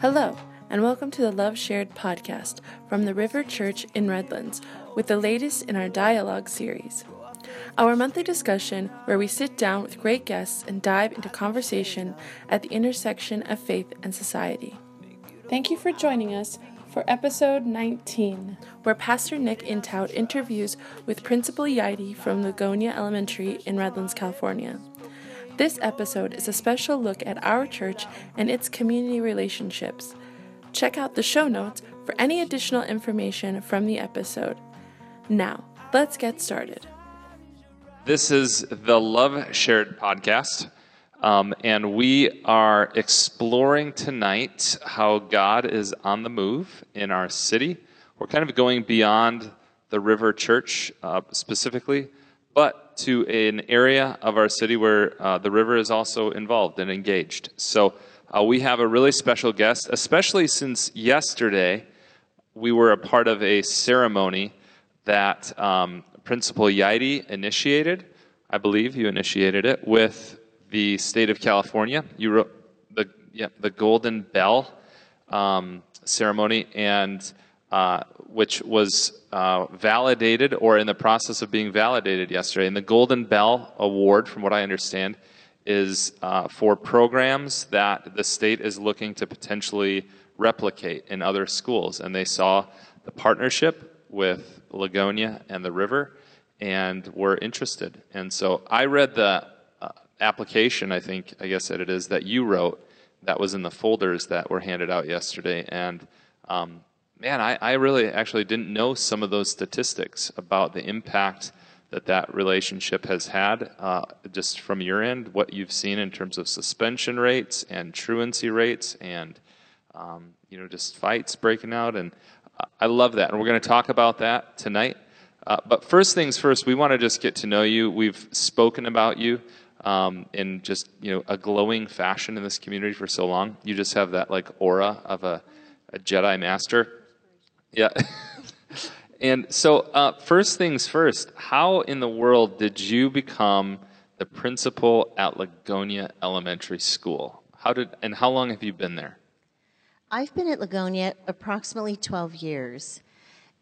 Hello, and welcome to the Love Shared podcast from the River Church in Redlands with the latest in our dialogue series. Our monthly discussion where we sit down with great guests and dive into conversation at the intersection of faith and society. Thank you for joining us for episode 19, where Pastor Nick In'tHout interviews with Principal Yaidi from Lugonia Elementary in Redlands, California. This episode is a special look at our church and its community relationships. Check out the show notes for any additional information from the episode. Now, let's get started. This is the Love Shared podcast, um, and we are exploring tonight how God is on the move in our city. We're kind of going beyond the River Church uh, specifically, but to an area of our city where uh, the river is also involved and engaged. So uh, we have a really special guest, especially since yesterday we were a part of a ceremony that um, Principal Yaidi initiated. I believe you initiated it with the state of California. You wrote the yeah, the Golden Bell um, ceremony, and uh, which was uh, validated or in the process of being validated yesterday. And the Golden Bell Award, from what I understand, is uh, for programs that the state is looking to potentially replicate in other schools. And they saw the partnership with Lugonia and the river and were interested. And so I read the uh, application, I think, I guess that it is, that you wrote that was in the folders that were handed out yesterday. And um, man, I, I really actually didn't know some of those statistics about the impact that that relationship has had, uh, just from your end, what you've seen in terms of suspension rates and truancy rates, and um, you know, just fights breaking out, and I love that, and we're going to talk about that tonight. Uh, but first things first, we want to just get to know you. We've spoken about you um, in just you know a glowing fashion in this community for so long. You just have that like aura of a, a Jedi master. Yeah. And so, uh, first things first, how in the world did you become the principal at Lugonia Elementary School? How did and how long have you been there? I've been at Lugonia approximately 12 years.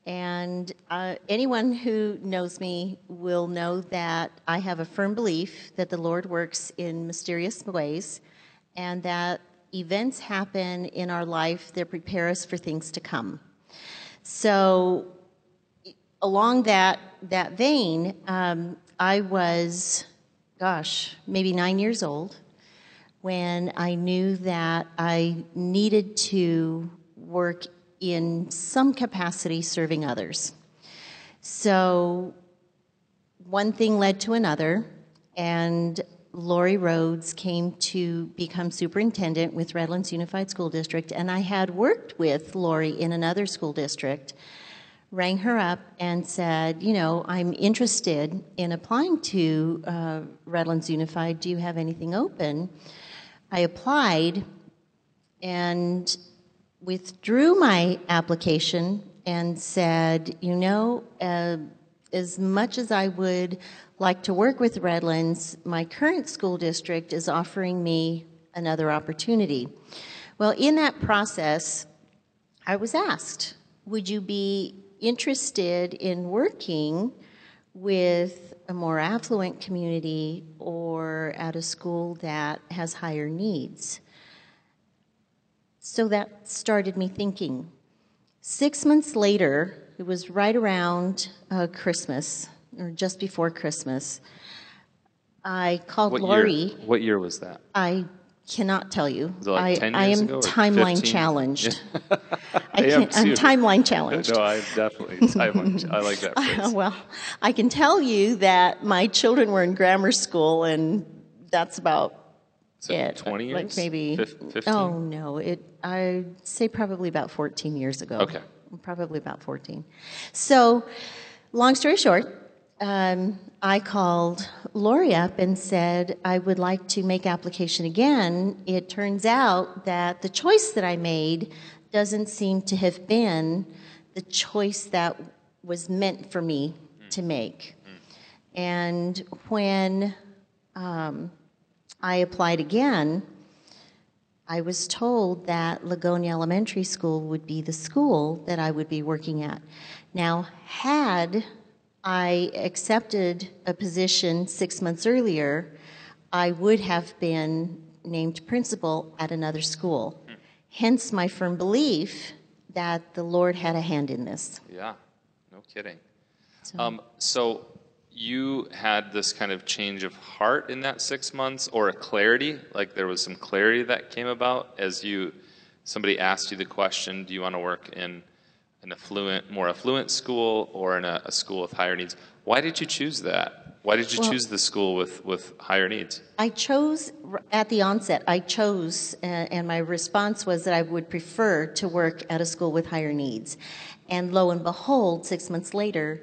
And uh, anyone who knows me will know that I have a firm belief that the Lord works in mysterious ways and that events happen in our life that prepare us for things to come. So along that that vein, um, I was, gosh, maybe nine years old when I knew that I needed to work in some capacity serving others. So one thing led to another, and Lori Rhodes came to become superintendent with Redlands Unified School District, and I had worked with Lori in another school district rang her up and said, You know, I'm interested in applying to uh, Redlands Unified. Do you have anything open? I applied and withdrew my application and said, You know, uh, as much as I would like to work with Redlands, my current school district is offering me another opportunity. Well, in that process, I was asked, Would you be interested in working with a more affluent community or at a school that has higher needs. So that started me thinking. Six months later, it was right around uh, Christmas, or just before Christmas, I called what Lori. Year, what year was that? I cannot tell you. Like I, I, am timeline challenged. I can, I'm timeline challenged. No, I'm definitely timeline. I like that phrase. well, I can tell you that my children were in grammar school, and that's about so it. 20 years? Like maybe. 15? Oh no, it. I'd say probably about 14 years ago. Okay. Probably about 14. So, long story short, um, I called Lori up and said, I would like to make application again. It turns out that the choice that I made doesn't seem to have been the choice that was meant for me to make. And when um, I applied again, I was told that Lugonia Elementary School would be the school that I would be working at. Now, had I accepted a position six months earlier, I would have been named principal at another school. Hence my firm belief that the Lord had a hand in this. Yeah, no kidding. So, Um, so you had this kind of change of heart in that six months, or a clarity, like there was some clarity that came about as you somebody asked you the question, do you want to work in an affluent, more affluent school or in a, a school with higher needs? Why did you choose that? Why did you Well- choose the school with, with higher needs? I chose at the onset, I chose, uh, and my response was that I would prefer to work at a school with higher needs. And lo and behold, six months later,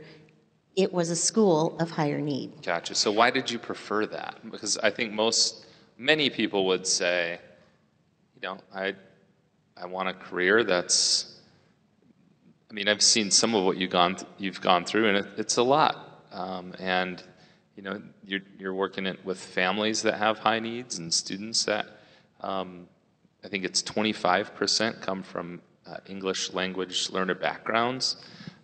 it was a school of higher need. Gotcha. So why did you prefer that? Because I think most, many people would say, you know, I, I want a career that's. I mean, I've seen some of what you've gone you've gone through, and it, it's a lot. Um, and you know, you're you're working it with families that have high needs and students that. Um, I think it's 25% come from uh, English language learner backgrounds.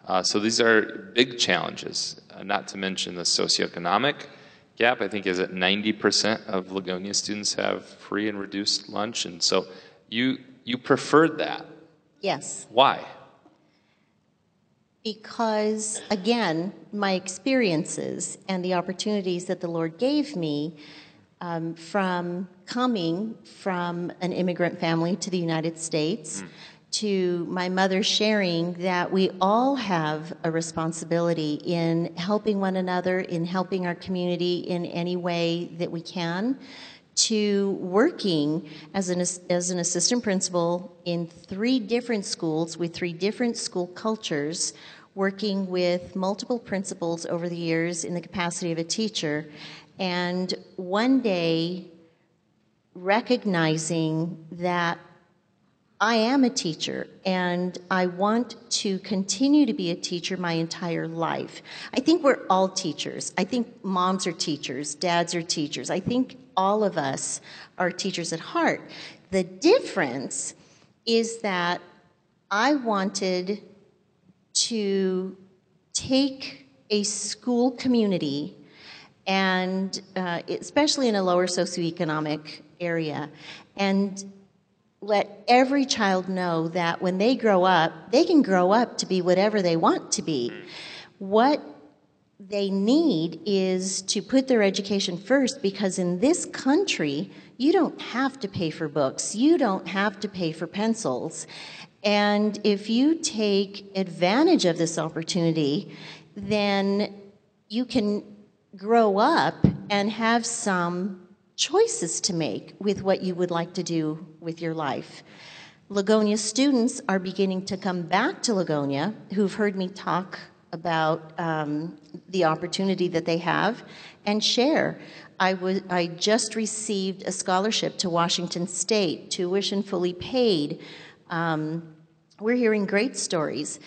Uh, so these are big challenges, uh, not to mention the socioeconomic gap. I think is that 90% of Lugonia students have free and reduced lunch. And so you, you preferred that. Yes, Why? because again, my experiences and the opportunities that the Lord gave me um, from coming from an immigrant family to the United States. To my mother sharing that we all have a responsibility in helping one another, in helping our community in any way that we can, to working as an, as an assistant principal in three different schools with three different school cultures, working with multiple principals over the years in the capacity of a teacher, and one day recognizing that I am a teacher and I want to continue to be a teacher my entire life. I think we're all teachers. I think moms are teachers, dads are teachers. I think all of us are teachers at heart. The difference is that I wanted to take a school community and uh, especially in a lower socioeconomic area and let every child know that when they grow up, they can grow up to be whatever they want to be. Mm. What they need is to put their education first because in this country, you don't have to pay for books, you don't have to pay for pencils. And if you take advantage of this opportunity, then you can grow up and have some choices to make with what you would like to do with your life. Lugonia students are beginning to come back to Lugonia who've heard me talk about um, the opportunity that they have and share. I, was, I just received a scholarship to Washington State, tuition fully paid. Um, we're hearing great stories.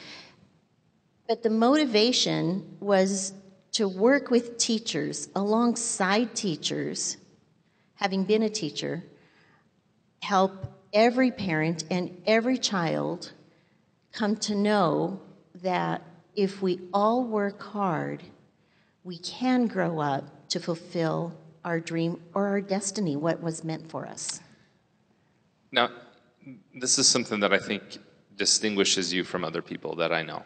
But the motivation was to work with teachers, alongside teachers, having been a teacher, help every parent and every child come to know that if we all work hard, we can grow up to fulfill our dream or our destiny, what was meant for us. Now, this is something that I think distinguishes you from other people that I know.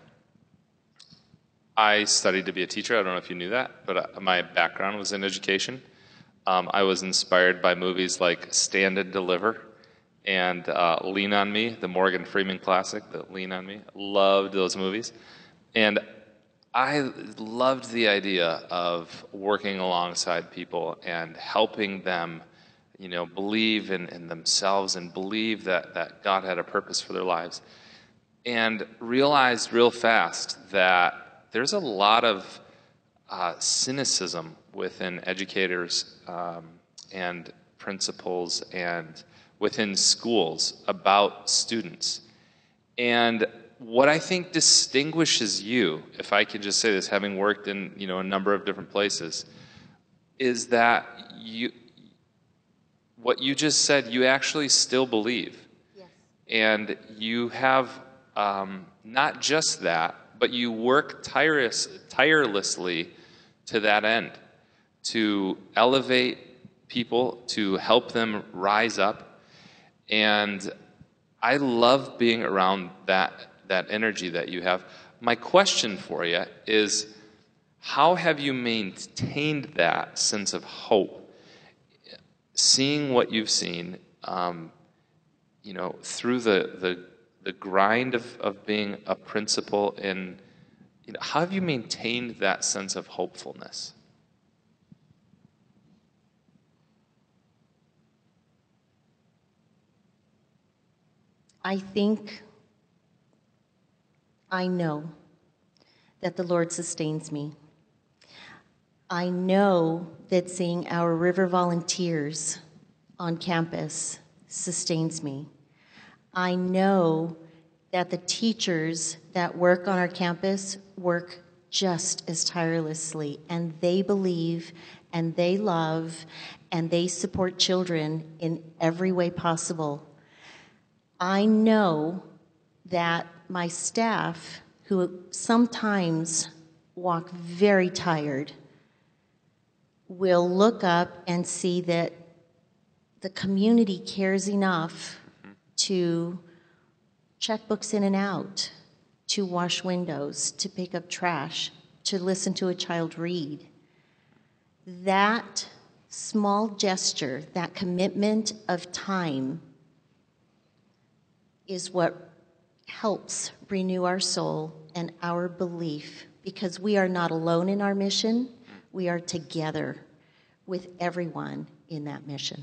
I studied to be a teacher. I don't know if you knew that, but uh, my background was in education. Um, I was inspired by movies like Stand and Deliver and uh, Lean on Me, the Morgan Freeman classic, the Lean on Me. Loved those movies. And I loved the idea of working alongside people and helping them, you know, believe in, in themselves and believe that, that God had a purpose for their lives. And realized real fast that there's a lot of uh, cynicism within educators um, and principals and within schools about students. And what I think distinguishes you, if I can just say this, having worked in you know a number of different places, is that you what you just said, you actually still believe. Yes. And you have um, not just that, but you work tireless, tirelessly to that end to elevate people, to help them rise up. And I love being around that, that energy that you have. My question for you is how have you maintained that sense of hope? Seeing what you've seen, um, you know, through the, the, the grind of, of being a principal, and you know, how have you maintained that sense of hopefulness? I think I know that the Lord sustains me. I know that seeing our river volunteers on campus sustains me. I know that the teachers that work on our campus work just as tirelessly, and they believe and they love and they support children in every way possible. I know that my staff, who sometimes walk very tired, will look up and see that the community cares enough to check books in and out, to wash windows, to pick up trash, to listen to a child read. That small gesture, that commitment of time, is what helps renew our soul and our belief because we are not alone in our mission. We are together with everyone in that mission.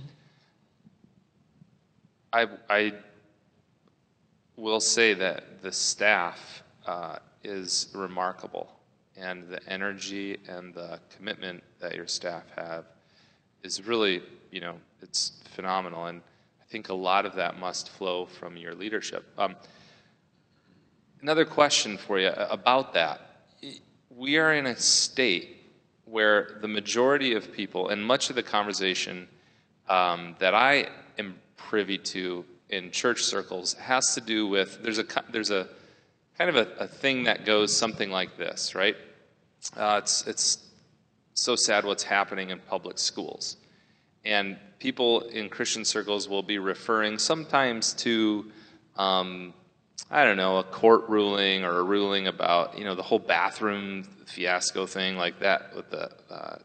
I, I will say that the staff uh, is remarkable, and the energy and the commitment that your staff have is really, you know, it's phenomenal. And I think a lot of that must flow from your leadership. Um, another question for you about that. We are in a state where the majority of people, and much of the conversation um, that I am privy to in church circles, has to do with there's a there's a kind of a, a thing that goes something like this, right? Uh, it's it's so sad what's happening in public schools, and people in Christian circles will be referring sometimes to. Um, I don't know, a court ruling or a ruling about, you know, the whole bathroom fiasco thing like that with the uh,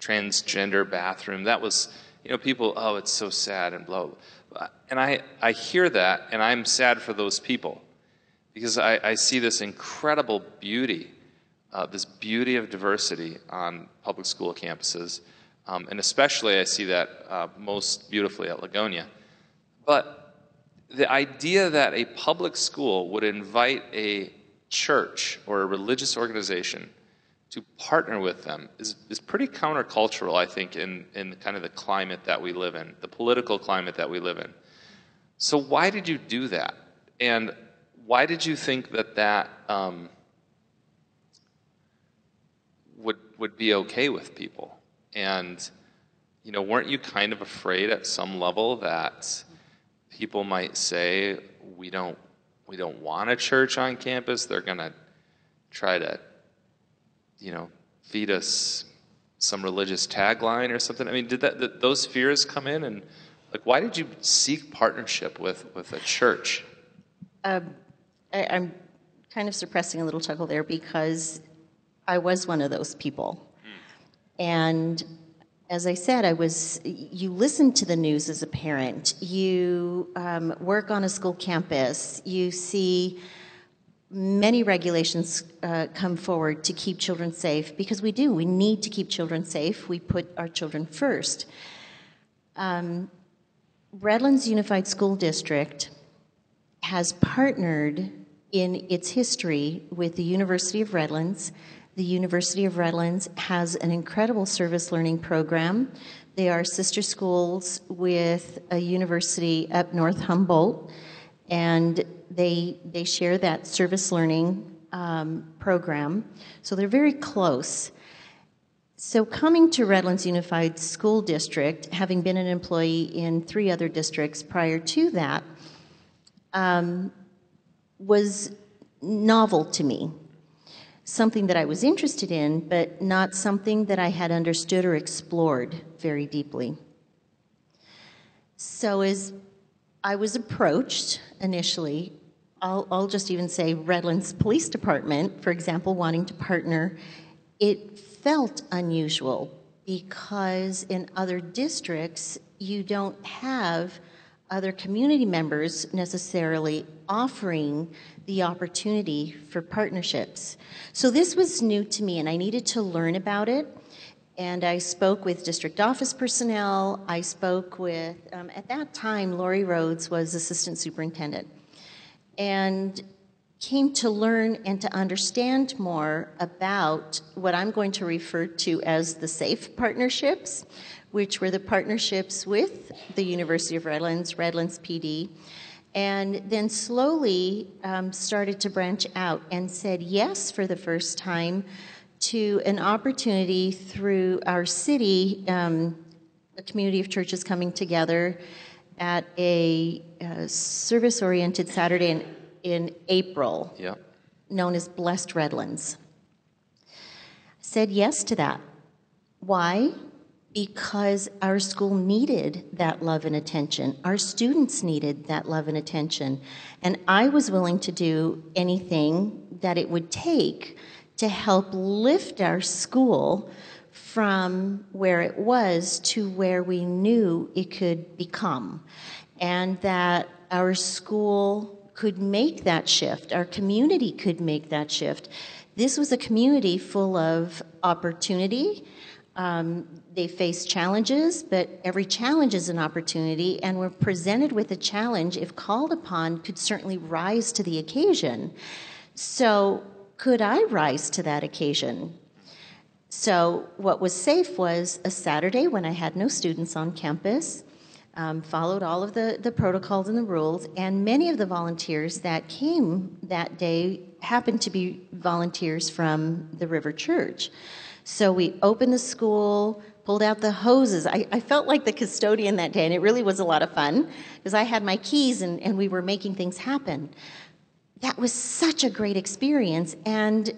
transgender bathroom. That was, you know, people, oh, it's so sad and blah. And I, I hear that and I'm sad for those people because I, I see this incredible beauty, uh, this beauty of diversity on public school campuses. Um, and especially I see that uh, most beautifully at Lugonia. But the idea that a public school would invite a church or a religious organization to partner with them is, is pretty countercultural, I think, in, in kind of the climate that we live in, the political climate that we live in. So, why did you do that? And why did you think that that um, would, would be okay with people? And, you know, weren't you kind of afraid at some level that people might say we don't we don't want a church on campus. They're going to try to, you know, feed us some religious tagline or something. I mean, did that did those fears come in and like why did you seek partnership with with a church? Um, I, I'm kind of suppressing a little chuckle there because I was one of those people. And as I said, I was. You listen to the news as a parent. You um, work on a school campus. You see many regulations uh, come forward to keep children safe because we do. We need to keep children safe. We put our children first. Um, Redlands Unified School District has partnered in its history with the University of Redlands the University of Redlands has an incredible service learning program. They are sister schools with a university up north Humboldt, and they they share that service learning um, program. So they're very close. So, coming to Redlands Unified School District, having been an employee in three other districts prior to that, um, was novel to me. Something that I was interested in, but not something that I had understood or explored very deeply. So, as I was approached initially, I'll, I'll just even say Redlands Police Department, for example, wanting to partner, it felt unusual because in other districts, you don't have other community members necessarily offering the opportunity for partnerships. So this was new to me, and I needed to learn about it. And I spoke with district office personnel. I spoke with, um, at that time, Lori Rhodes was assistant superintendent. And came to learn and to understand more about what I'm going to refer to as the SAFE partnerships, which were the partnerships with the University of Redlands, Redlands PD, and then slowly um, started to branch out and said yes for the first time to an opportunity through our city, um, a community of churches coming together at a uh, service oriented Saturday in, in April, Yeah. known as Blessed Redlands. Said yes to that. Why? Because our school needed that love and attention. Our students needed that love and attention. And I was willing to do anything that it would take to help lift our school from where it was to where we knew it could become. And that our school could make that shift, our community could make that shift. This was a community full of opportunity. Um, they face challenges, but every challenge is an opportunity, and we're presented with a challenge, if called upon, could certainly rise to the occasion. So, could I rise to that occasion? So, what was safe was a Saturday when I had no students on campus, um, followed all of the, the protocols and the rules, and many of the volunteers that came that day happened to be volunteers from the River Church. So, we opened the school, pulled out the hoses. I, I felt like the custodian that day, and it really was a lot of fun because I had my keys and, and we were making things happen. That was such a great experience, and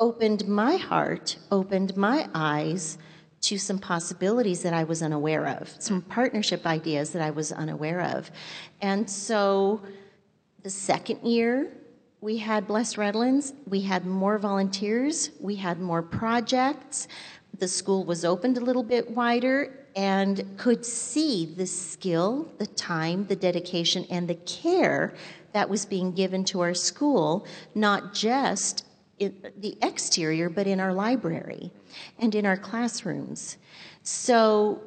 opened my heart, opened my eyes to some possibilities that I was unaware of, some partnership ideas that I was unaware of. And so the second year, we had Blessed Redlands, we had more volunteers, we had more projects. The school was opened a little bit wider and could see the skill, the time, the dedication, and the care that was being given to our school, not just in the exterior, but in our library and in our classrooms. So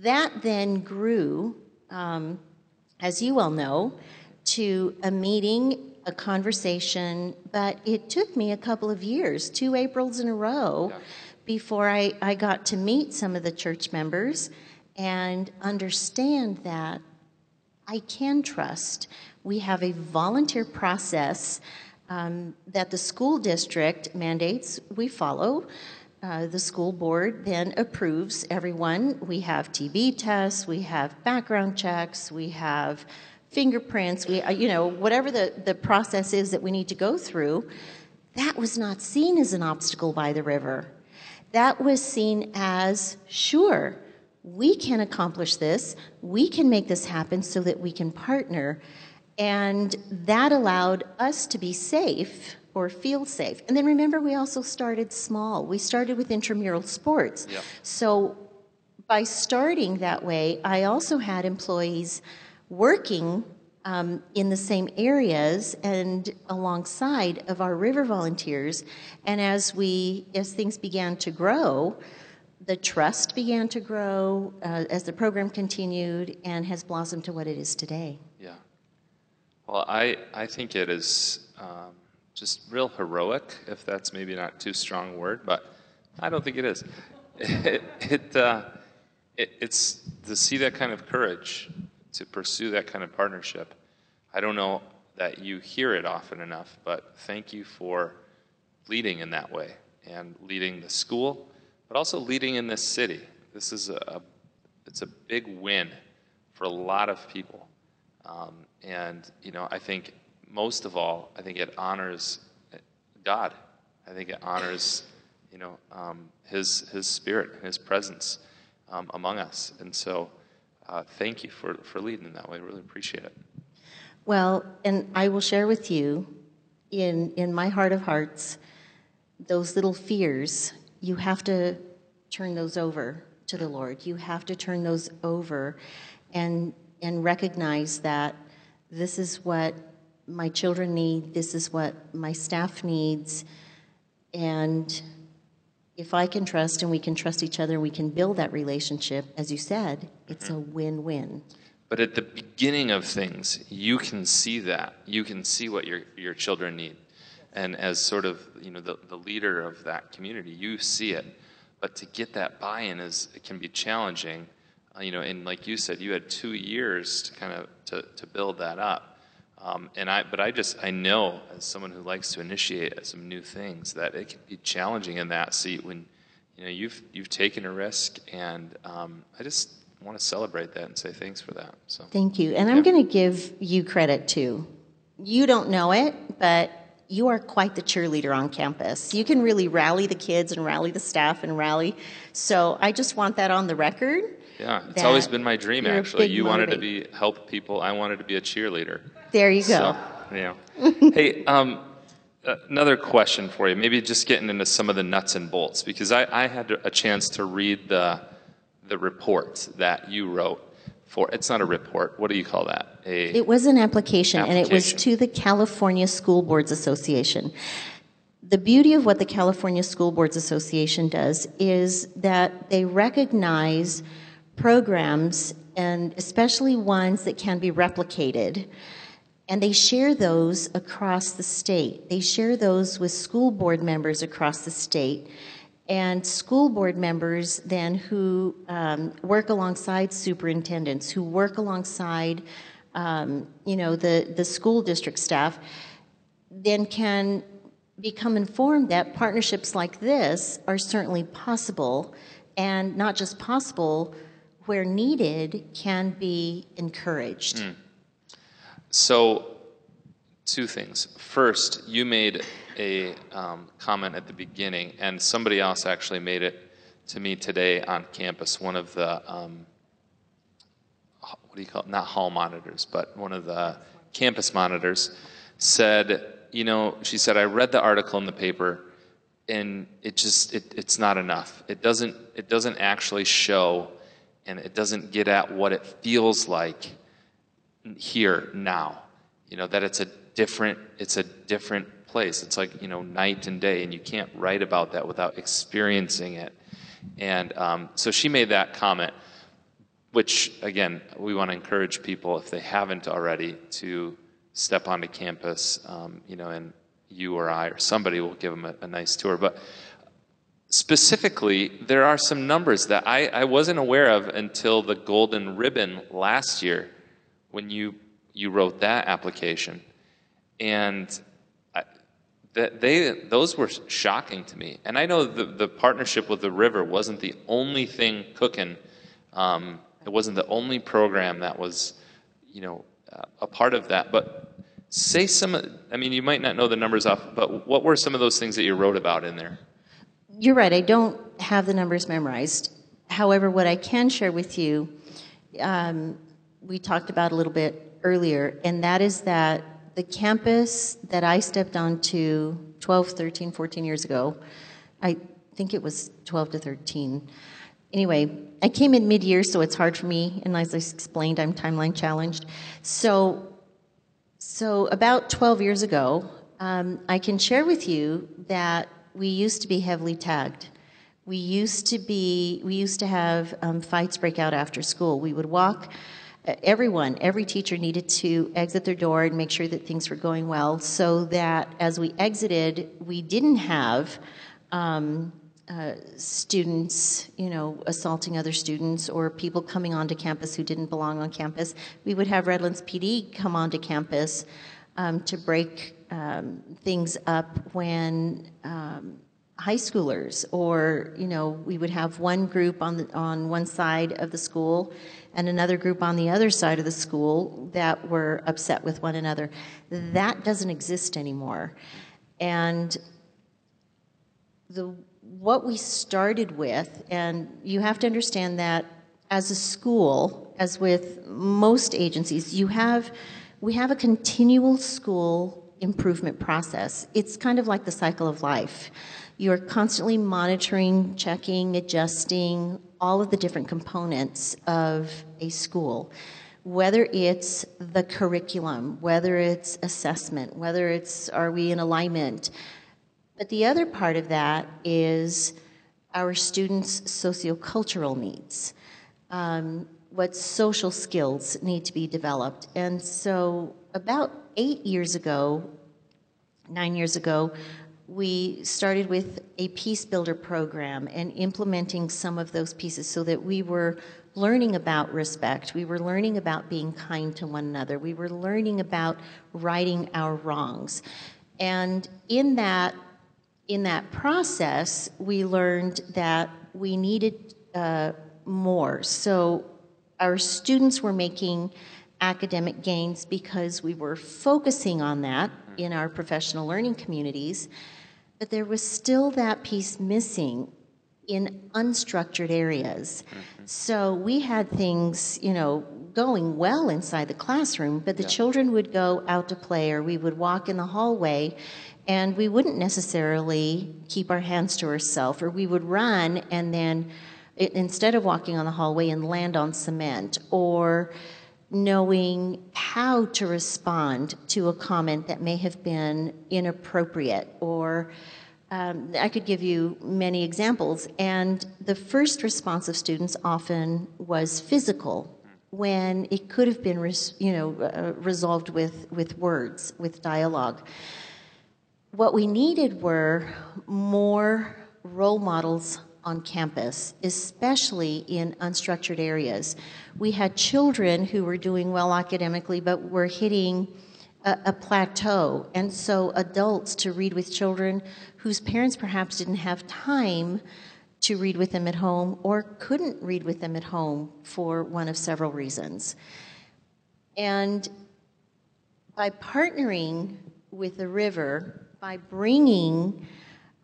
that then grew, um, as you all know, to a meeting, a conversation, but it took me a couple of years, two Aprils in a row, Yeah. before I, I got to meet some of the church members and understand that I can trust. We have a volunteer process um, that the school district mandates we follow. Uh, the school board then approves everyone. We have TB tests, we have background checks, we have fingerprints, we, uh, you know, whatever the, the process is that we need to go through. That was not seen as an obstacle by the river. That was seen as sure, we can accomplish this, we can make this happen so that we can partner. And that allowed us to be safe or feel safe. And then remember, we also started small. We started with intramural sports. Yep. So by starting that way, I also had employees working um, in the same areas and alongside of our river volunteers. And as we, as things began to grow, the trust began to grow uh, as the program continued and has blossomed to what it is today. Yeah. Well, I, I think it is um, just real heroic, if that's maybe not too strong a word, but I don't think it is. It, it, uh, it, it's to see that kind of courage, to pursue that kind of partnership. I don't know that you hear it often enough, but thank you for leading in that way and leading the school, but also leading in this city. This is a, it's a big win for a lot of people. Um, and, you know, I think most of all, I think it honors God. I think it honors, you know, um, his, his spirit his presence um, among us. And so uh, thank you for, for leading in that way. I really appreciate it. Well, and I will share with you in, in my heart of hearts, those little fears, you have to turn those over to the Lord. You have to turn those over and, and recognize that this is what my children need, this is what my staff needs. And if I can trust and we can trust each other and we can build that relationship, as you said, it's a win win. But at the beginning of things, you can see that. You can see what your, your children need. And as sort of, you know, the, the leader of that community, you see it. But to get that buy-in is, it can be challenging. Uh, you know, and like you said, you had two years to kind of, to, to build that up. Um, and I, but I just, I know as someone who likes to initiate some new things that it can be challenging in that seat when, you know, you've, you've taken a risk and um, I just, want to celebrate that and say thanks for that. So thank you, and I'm going to give you credit too. You don't know it, but you are quite the cheerleader on campus. You can really rally the kids and rally the staff and rally. So I just want that on the record. Yeah, it's always been my dream. Actually, you wanted to be help people. I wanted to be a cheerleader. There you go. So, yeah. hey, um, another question for you. Maybe just getting into some of the nuts and bolts because I, I had a chance to read the the report that you wrote for it's not a report what do you call that a it was an application, application, and it was to the california school boards association the beauty of what the california school boards association does is that they recognize programs and especially ones that can be replicated and they share those across the state they share those with school board members across the state and school board members then who um, work alongside superintendents, who work alongside, um, you know, the, the school district staff, then can become informed that partnerships like this are certainly possible, and not just possible, where needed, can be encouraged. Mm. So, two things. First, you made a um, comment at the beginning, and somebody else actually made it to me today on campus. One of the um, what do you call it? Not hall monitors, but one of the campus monitors said, you know, she said, I read the article in the paper, and it just it, it's not enough. It doesn't it doesn't actually show, and it doesn't get at what it feels like here now. You know that it's a different it's a different place. It's like, you know, night and day, and you can't write about that without experiencing it. And um, so she made that comment, which, again, we want to encourage people, if they haven't already, to step onto campus, um, you know, and you or I or somebody will give them a, a nice tour. But specifically, there are some numbers that I, I wasn't aware of until the golden ribbon last year when you, you wrote that application. And that they those were shocking to me. And I know the, the partnership with the river wasn't the only thing cooking. Um, it wasn't the only program that was, you know, uh, a part of that. But say some. I mean, you might not know the numbers off, but what were some of those things that you wrote about in there? You're right. I don't have the numbers memorized. However, what I can share with you, um, we talked about a little bit earlier, and that is that the campus that I stepped onto 12, 13, 14 years ago, I think it was 12 to 13. Anyway, I came in mid year, so it's hard for me, and as I explained, I'm timeline challenged. So, so about 12 years ago, um, I can share with you that we used to be heavily tagged. We used to be, we used to have um, fights break out after school. We would walk everyone, every teacher needed to exit their door and make sure that things were going well so that as we exited, we didn't have um, uh, students, you know, assaulting other students or people coming onto campus who didn't belong on campus. We would have Redlands PD come onto campus um, to break um, things up when um, high schoolers, or you know, we would have one group on the, on one side of the school and another group on the other side of the school that were upset with one another. That doesn't exist anymore, and the what we started with, and you have to understand that as a school, as with most agencies, you have we have a continual school improvement process. It's kind of like the cycle of life. You're constantly monitoring, checking, adjusting all of the different components of a school. Whether it's the curriculum, whether it's assessment, whether it's are we in alignment. But the other part of that is our students' sociocultural needs. Um, what social skills need to be developed. And so, about eight years ago, nine years ago, we started with a peace builder program and implementing some of those pieces so that we were learning about respect. We were learning about being kind to one another. We were learning about righting our wrongs. And in that, in that process, we learned that we needed uh, more. So our students were making academic gains because we were focusing on that in our professional learning communities, but there was still that piece missing in unstructured areas. Mm-hmm. So we had things, you know, going well inside the classroom, but the yeah. children would go out to play or we would walk in the hallway and we wouldn't necessarily keep our hands to ourselves or we would run and then instead of walking on the hallway and land on cement or knowing how to respond to a comment that may have been inappropriate or um, I could give you many examples. And the first response of students often was physical when it could have been res- you know, uh, resolved with, with words, with dialogue. What we needed were more role models on campus, especially in unstructured areas. We had children who were doing well academically, but were hitting a, a, plateau. And so, adults to read with children whose parents perhaps didn't have time to read with them at home or couldn't read with them at home for one of several reasons. And by partnering with the river, by bringing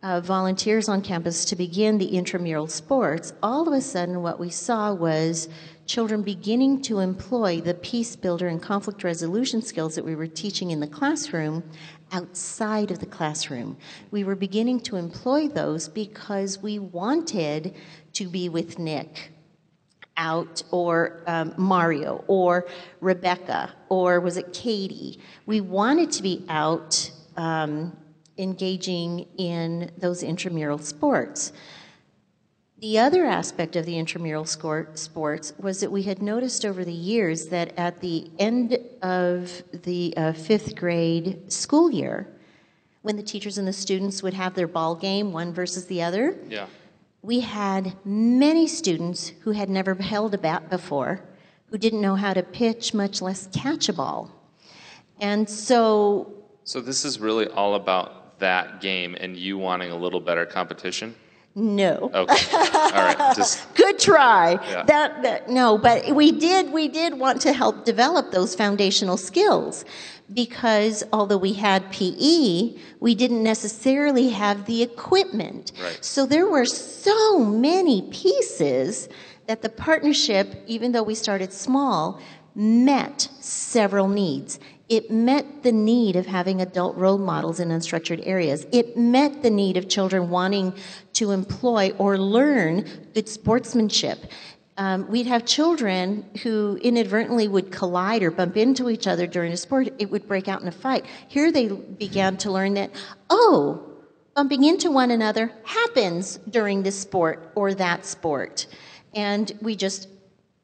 uh, volunteers on campus to begin the intramural sports, all of a sudden what we saw was children beginning to employ the peace builder and conflict resolution skills that we were teaching in the classroom outside of the classroom. We were beginning to employ those because we wanted to be with Nick out or um, Mario or Rebecca or was it Katie? We wanted to be out um, engaging in those intramural sports. The other aspect of the intramural sports was that we had noticed over the years that at the end of the uh, fifth grade school year, when the teachers and the students would have their ball game, one versus the other, yeah. we had many students who had never held a bat before, who didn't know how to pitch, much less catch a ball. And so. So this is really all about that game and you wanting a little better competition? No. Okay. All right. Just good try. Yeah. That, that no, but we did we did want to help develop those foundational skills because although we had PE, we didn't necessarily have the equipment. Right. So there were so many pieces that the partnership, even though we started small, met several needs. It met the need of having adult role models in unstructured areas. It met the need of children wanting to employ or learn good sportsmanship. Um, we'd have children who inadvertently would collide or bump into each other during a sport. It would break out in a fight. Here they began to learn that, oh, bumping into one another happens during this sport or that sport. And we just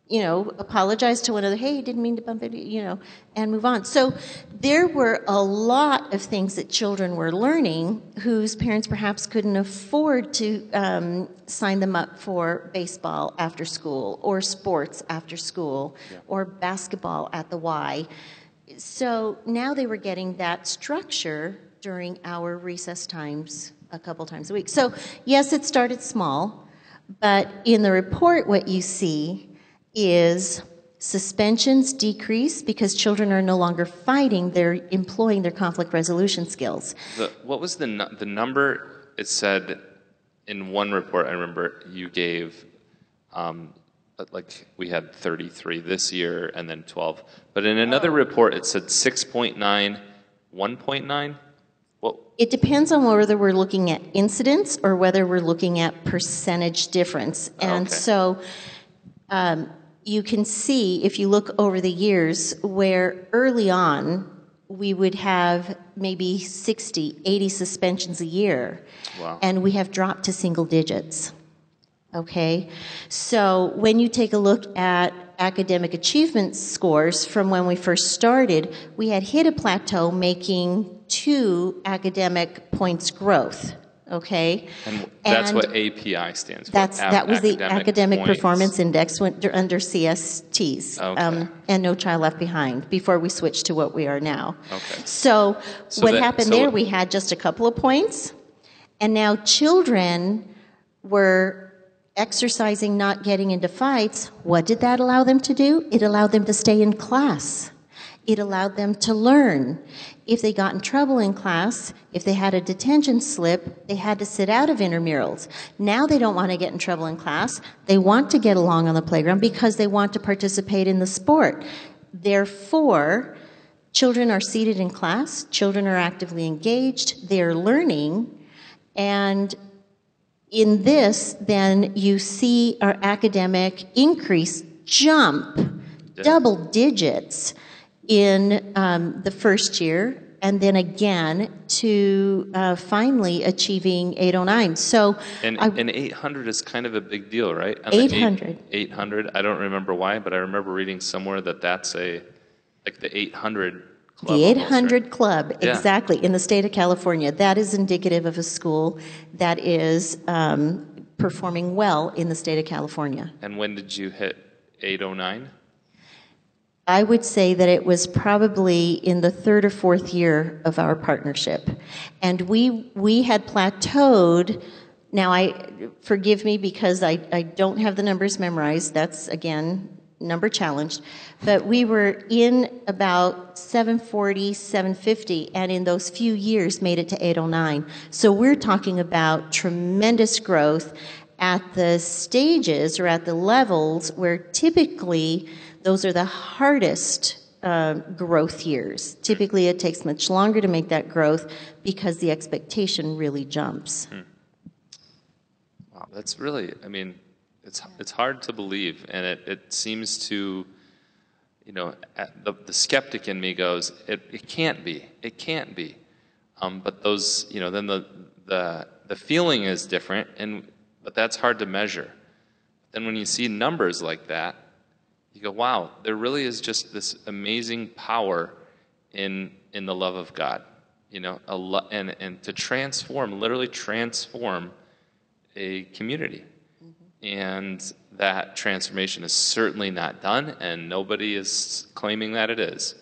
you know, apologize to one another, hey, didn't mean to bump into you know, and move on. So there were a lot of things that children were learning whose parents perhaps couldn't afford to um, sign them up for baseball after school or sports after school yeah. or basketball at the Y. So now they were getting that structure during our recess times a couple times a week. So, yes, it started small, but in the report, what you see is suspensions decrease because children are no longer fighting, they're employing their conflict resolution skills. The, what was the, nu- the number? It said in one report, I remember you gave, um, like we had 33 this year and then 12. But in another report, it said 6.9, 1.9. Well, It depends on whether we're looking at incidents or whether we're looking at percentage difference. And Okay. so um, you can see, if you look over the years, where early on we would have maybe 60, 80 suspensions a year. Wow. And we have dropped to single digits. Okay? So when you take a look at academic achievement scores from when we first started, we had hit a plateau making two academic points growth. Okay? and that's what API stands for. That's, that was the academic points. performance index dur- under CSTs. Okay. um, And No Child Left Behind, before we switched to what we are now. Okay. So So what that- happened so there, we had just a couple of points, and now children were exercising not getting into fights. What did that allow them to do? It allowed them to stay in class. It allowed them to learn. If they got in trouble in class, if they had a detention slip, they had to sit out of intramurals. Now they don't want to get in trouble in class. They want to get along on the playground because they want to participate in the sport. Therefore, children are seated in class, children are actively engaged, they're learning, and in this, then you see our academic increase jump double digits in um, the first year, and then again to uh, finally achieving 809. So, And, I, and 800 is kind of a big deal, right? The eight- 800. 800. I don't remember why, but I remember reading somewhere that that's a, like the 800 club. the almost, right? 800 Club, Yeah. exactly, in the state of California. That is indicative of a school that is um, performing well in the state of California. And when did you hit 809? I would say that it was probably in the third or fourth year of our partnership. And we, we had plateaued. Now, I, forgive me because I, I don't have the numbers memorized. That's, again, number challenged. But we were in about 740, 750, and in those few years made it to 809. So we're talking about tremendous growth at the stages or at the levels where typically those are the hardest uh, growth years. Typically, it takes much longer to make that growth because the expectation really jumps. Wow, that's really, I mean, it's, it's hard to believe. And it, it seems to, you know, the, the skeptic in me goes, it, it can't be. It can't be. Um, but those, you know, then the, the, the feeling is different, and, but that's hard to measure. Then when you see numbers like that, you go, wow, there really is just this amazing power in, in the love of God. You know, lo- and, and to transform, literally transform a community. And that transformation is certainly not done, and nobody is claiming that it is.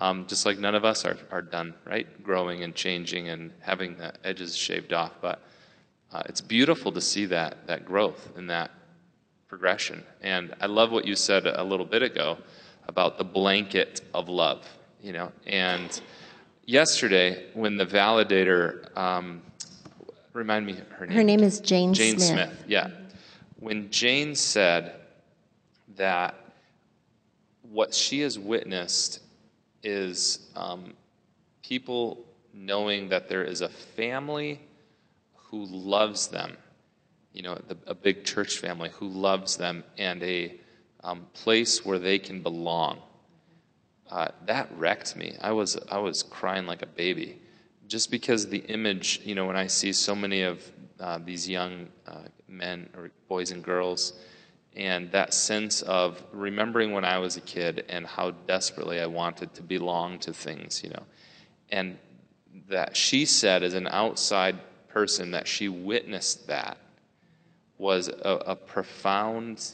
Um, just like none of us are, are done, right? Growing and changing and having the edges shaved off. But uh, it's beautiful to see that, that growth and that progression. And I love what you said a little bit ago about the blanket of love, you know. And yesterday, when the validator, um, remind me her name. Her name is Jane, Jane Smith. Smith. Yeah. When Jane said that what she has witnessed is um, people knowing that there is a family who loves them, you know, the, a big church family who loves them, and a um, place where they can belong. Uh, that wrecked me. I was I was crying like a baby, just because the image, you know, when I see so many of uh, these young uh, men or boys and girls, and that sense of remembering when I was a kid and how desperately I wanted to belong to things, you know, and that she said as an outside person that she witnessed that was a, a profound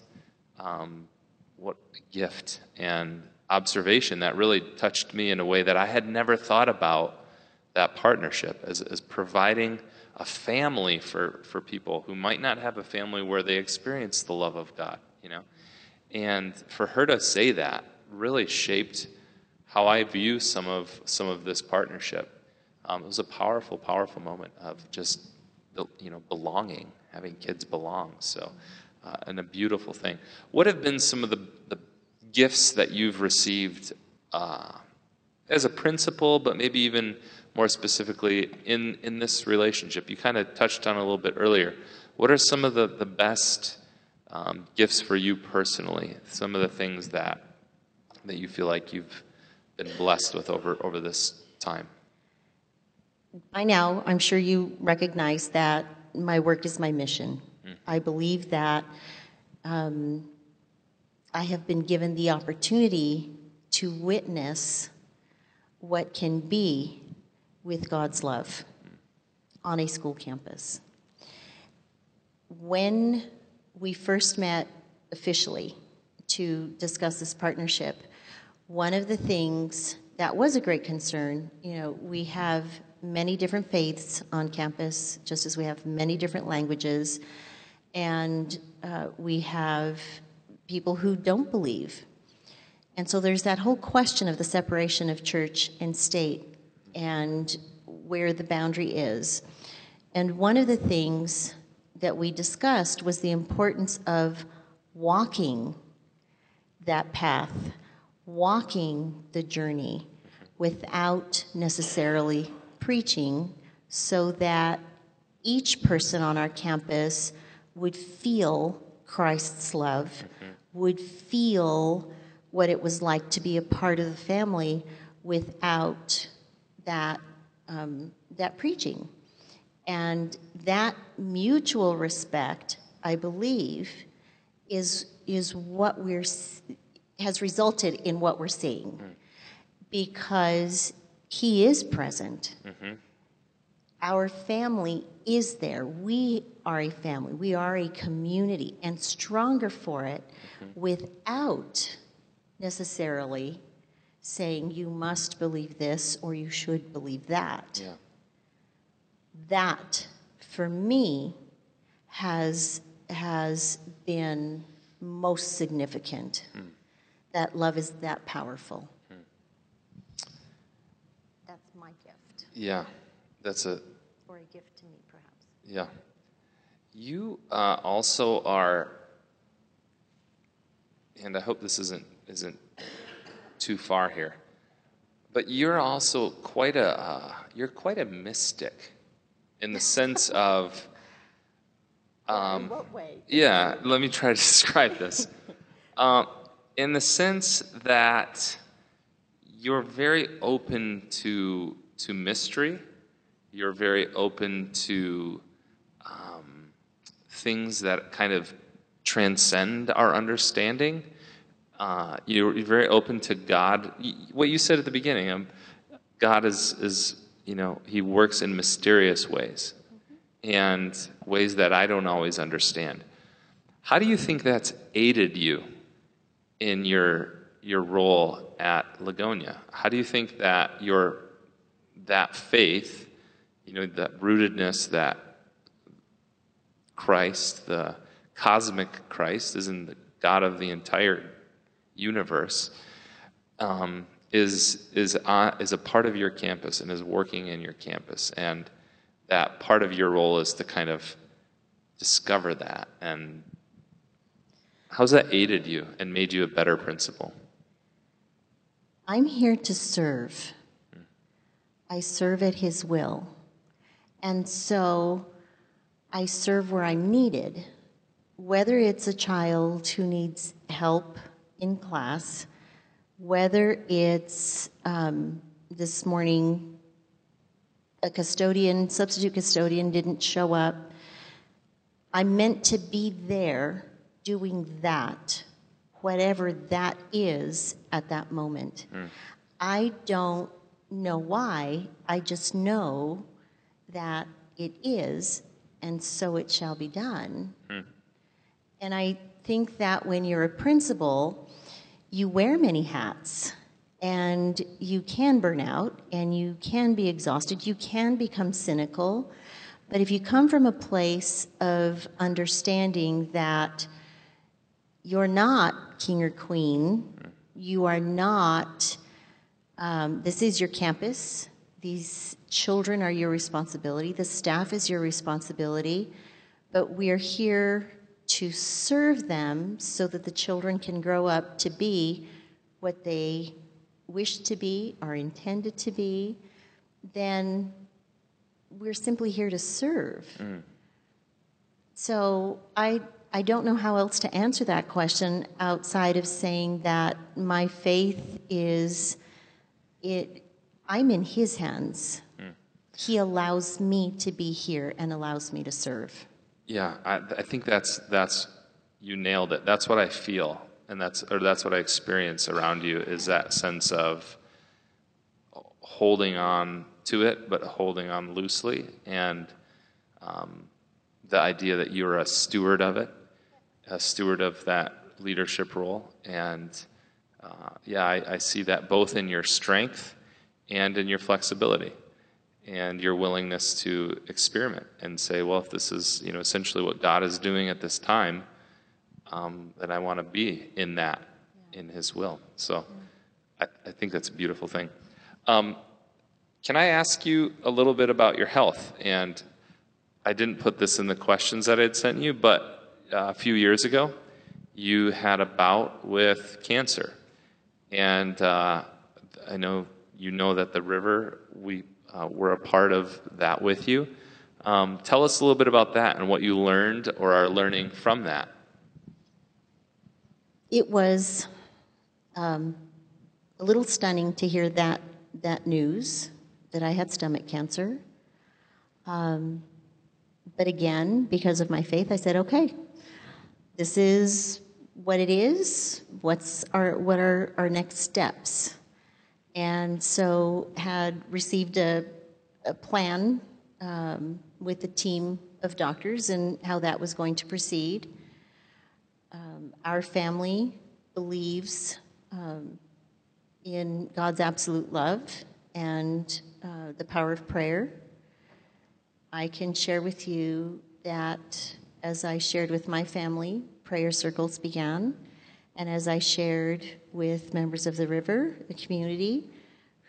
um, what gift and observation that really touched me in a way that I had never thought about that partnership as, as providing a family for, for people who might not have a family where they experience the love of God, you know. And for her to say that really shaped how I view some of some of this partnership. Um, it was a powerful, powerful moment of just you know belonging, having kids belong. So, uh, and a beautiful thing. What have been some of the, the gifts that you've received uh, as a principal, but maybe even more specifically in in this relationship? You kind of touched on a little bit earlier. What are some of the the best um, gifts for you personally? Some of the things that that you feel like you've been blessed with over over this time. By now, I'm sure you recognize that my work is my mission. Mm. I believe that um, I have been given the opportunity to witness what can be with God's love on a school campus. When we first met officially to discuss this partnership, one of the things that was a great concern, you know, we have many different faiths on campus, just as we have many different languages, and uh, we have people who don't believe. And so there's that whole question of the separation of church and state and where the boundary is. And one of the things that we discussed was the importance of walking that path, walking the journey without necessarily preaching, so that each person on our campus would feel Christ's love, mm-hmm. would feel what it was like to be a part of the family without that, um, that preaching. And that mutual respect, I believe, is, is what we're, has resulted in what we're seeing. Mm. Because he is present. Mm-hmm. Our family is there. We are a family. We are a community and stronger for it mm-hmm. without necessarily saying you must believe this or you should believe that. Yeah that for me has has been most significant. Hmm. That love is that powerful. Hmm. That's my gift. Yeah, that's a or a gift to me, perhaps. Yeah, you uh, also are, and I hope this isn't isn't too far here, but you're also quite a uh, you're quite a mystic in the sense of. Um, in what way? Yeah, let me try to describe this. um, in the sense that you're very open to to mystery. You're very open to um, things that kind of transcend our understanding. Uh, you're, you're, very open to God. What you said at the beginning, um, God is is you know, he works in mysterious ways and ways that I don't always understand. How do you think that's aided you in your your role at Lugonia? How do you think that your that faith, you know, that rootedness that Christ, the cosmic Christ, is in the God of the entire universe, um, is is uh, is a part of your campus and is working in your campus, and that part of your role is to kind of discover that. And how's that aided you and made you a better principal? I'm here to serve. I serve at His will, and so I serve where I'm needed, whether it's a child who needs help in class whether it's um, this morning a custodian, substitute custodian didn't show up. I'm meant to be there doing that, whatever that is at that moment. Mm. I don't know why, I just know that it is, and so it shall be done. Mm. And I think that when you're a principal, you wear many hats and you can burn out and you can be exhausted. You can become cynical. But if you come from a place of understanding that you're not king or queen, you are not, um, this is your campus, these children are your responsibility, the staff is your responsibility, but we are here to serve them so that the children can grow up to be what they wish to be, are intended to be, then we're simply here to serve. So I, I don't know how else to answer that question outside of saying that my faith is it I'm in his hands. He allows me to be here and allows me to serve. Yeah, I, I think that's that's you nailed it. That's what I feel, and that's or that's what I experience around you is that sense of holding on to it, but holding on loosely, and um, the idea that you're a steward of it, a steward of that leadership role, and uh, yeah, I, I see that both in your strength and in your flexibility and your willingness to experiment and say, well, if this is you know essentially what God is doing at this time, um, then I want to be in that, in His will. So I, I think that's a beautiful thing. Um, can I ask you a little bit about your health? And I didn't put this in the questions that I'd sent you, but uh, a few years ago, you had a bout with cancer. And uh, I know you know that the river, we uh, were a part of that with you. Um, tell us a little bit about that and what you learned or are learning from that. It was um, a little stunning to hear that that news that I had stomach cancer. Um, but again, because of my faith, I said, "Okay, this is what it is. What's our what are our next steps?" And so had received a, a plan um, with a team of doctors and how that was going to proceed. Um, our family believes um, in God's absolute love and uh, the power of prayer. I can share with you that as I shared with my family, prayer circles began. And as I shared with members of the river, the community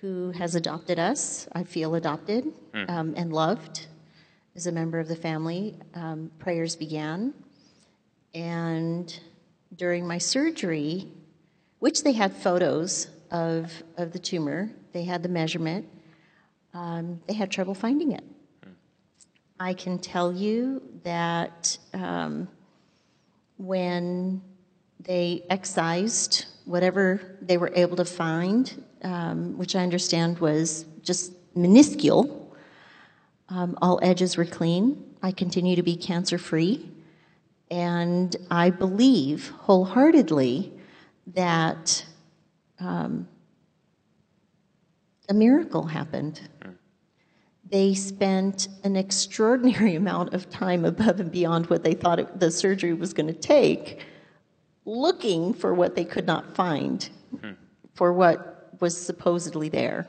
who has adopted us, I feel adopted um, and loved as a member of the family, um, prayers began. And during my surgery, which they had photos of, of the tumor, they had the measurement, um, they had trouble finding it. I can tell you that um, when they excised whatever they were able to find, um, which I understand was just minuscule. Um, all edges were clean. I continue to be cancer free. And I believe wholeheartedly that um, a miracle happened. They spent an extraordinary amount of time above and beyond what they thought it, the surgery was going to take looking for what they could not find, for what was supposedly there.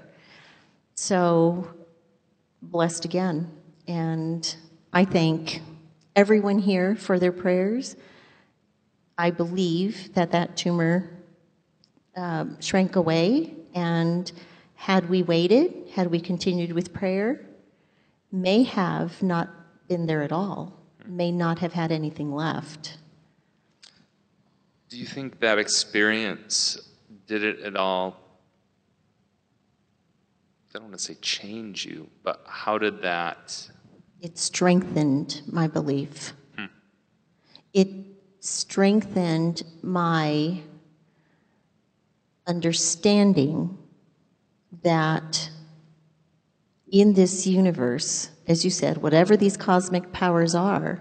So, blessed again. And I thank everyone here for their prayers. I believe that that tumor um, shrank away, and had we waited, had we continued with prayer, may have not been there at all, may not have had anything left. Do you think that experience did it at all? I don't want to say change you, but how did that? It strengthened my belief. Hmm. It strengthened my understanding that in this universe, as you said, whatever these cosmic powers are,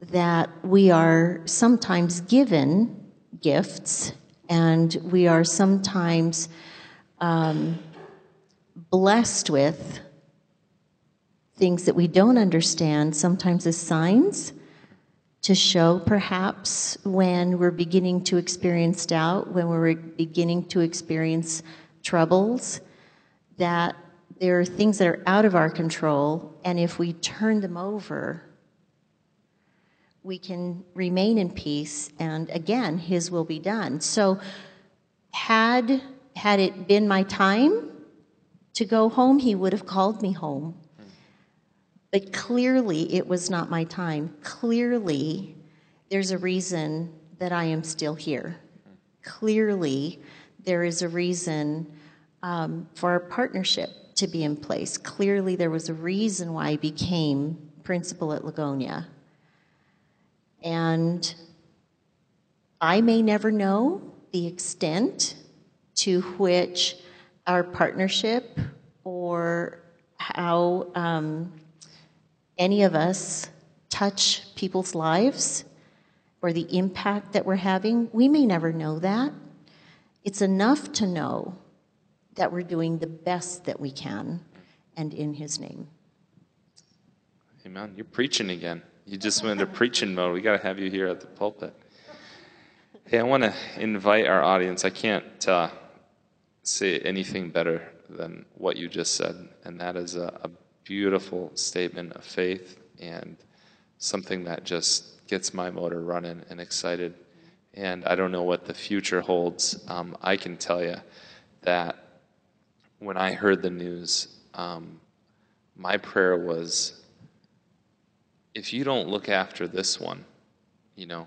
that we are sometimes given gifts and we are sometimes um, blessed with things that we don't understand, sometimes as signs to show perhaps when we're beginning to experience doubt, when we're beginning to experience troubles, that there are things that are out of our control, and if we turn them over, we can remain in peace, and again, His will be done. So, had had it been my time to go home, He would have called me home. But clearly, it was not my time. Clearly, there's a reason that I am still here. Clearly, there is a reason um, for our partnership to be in place. Clearly, there was a reason why I became principal at Lugonia. And I may never know the extent to which our partnership or how um, any of us touch people's lives or the impact that we're having. We may never know that. It's enough to know that we're doing the best that we can and in His name. Amen. You're preaching again. You just went into preaching mode. We got to have you here at the pulpit. Hey, I want to invite our audience. I can't uh, say anything better than what you just said, and that is a, a beautiful statement of faith and something that just gets my motor running and excited. And I don't know what the future holds. Um, I can tell you that when I heard the news, um, my prayer was if you don't look after this one, you know,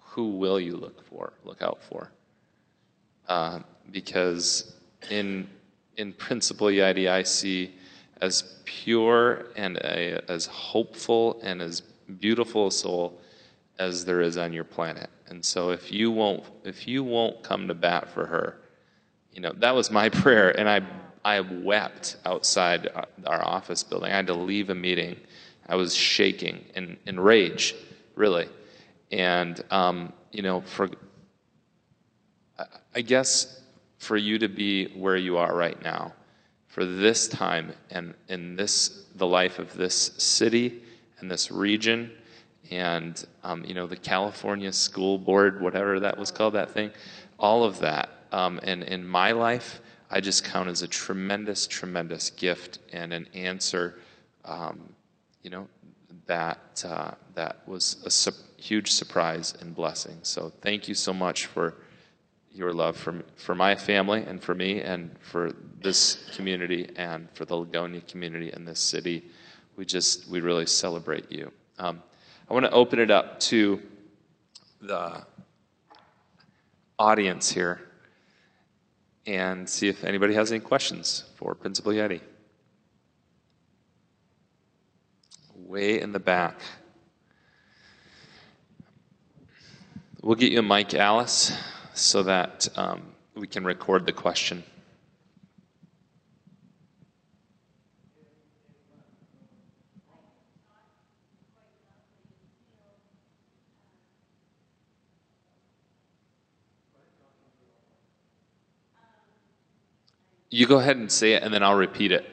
who will you look for, look out for? Uh, because in in I see as pure and a, as hopeful and as beautiful a soul as there is on your planet. And so if you won't if you won't come to bat for her, you know, that was my prayer and I I wept outside our office building. I had to leave a meeting. I was shaking in, in rage, really. And, um, you know, for, I guess for you to be where you are right now, for this time and in this the life of this city and this region and um, you know the California School Board, whatever that was called, that thing, all of that. Um, and in my life, I just count as a tremendous, tremendous gift and an answer. Um, you know that uh, that was a su- huge surprise and blessing. So thank you so much for your love for, for my family and for me and for this community and for the Lugonia community in this city. We just, we really celebrate you. Um, I want to open it up to the audience here and see if anybody has any questions for Principal Yeti. Way in the back. We'll get you a mic, Alice so that um, we can record the question. You go ahead and say it, and then I'll repeat it.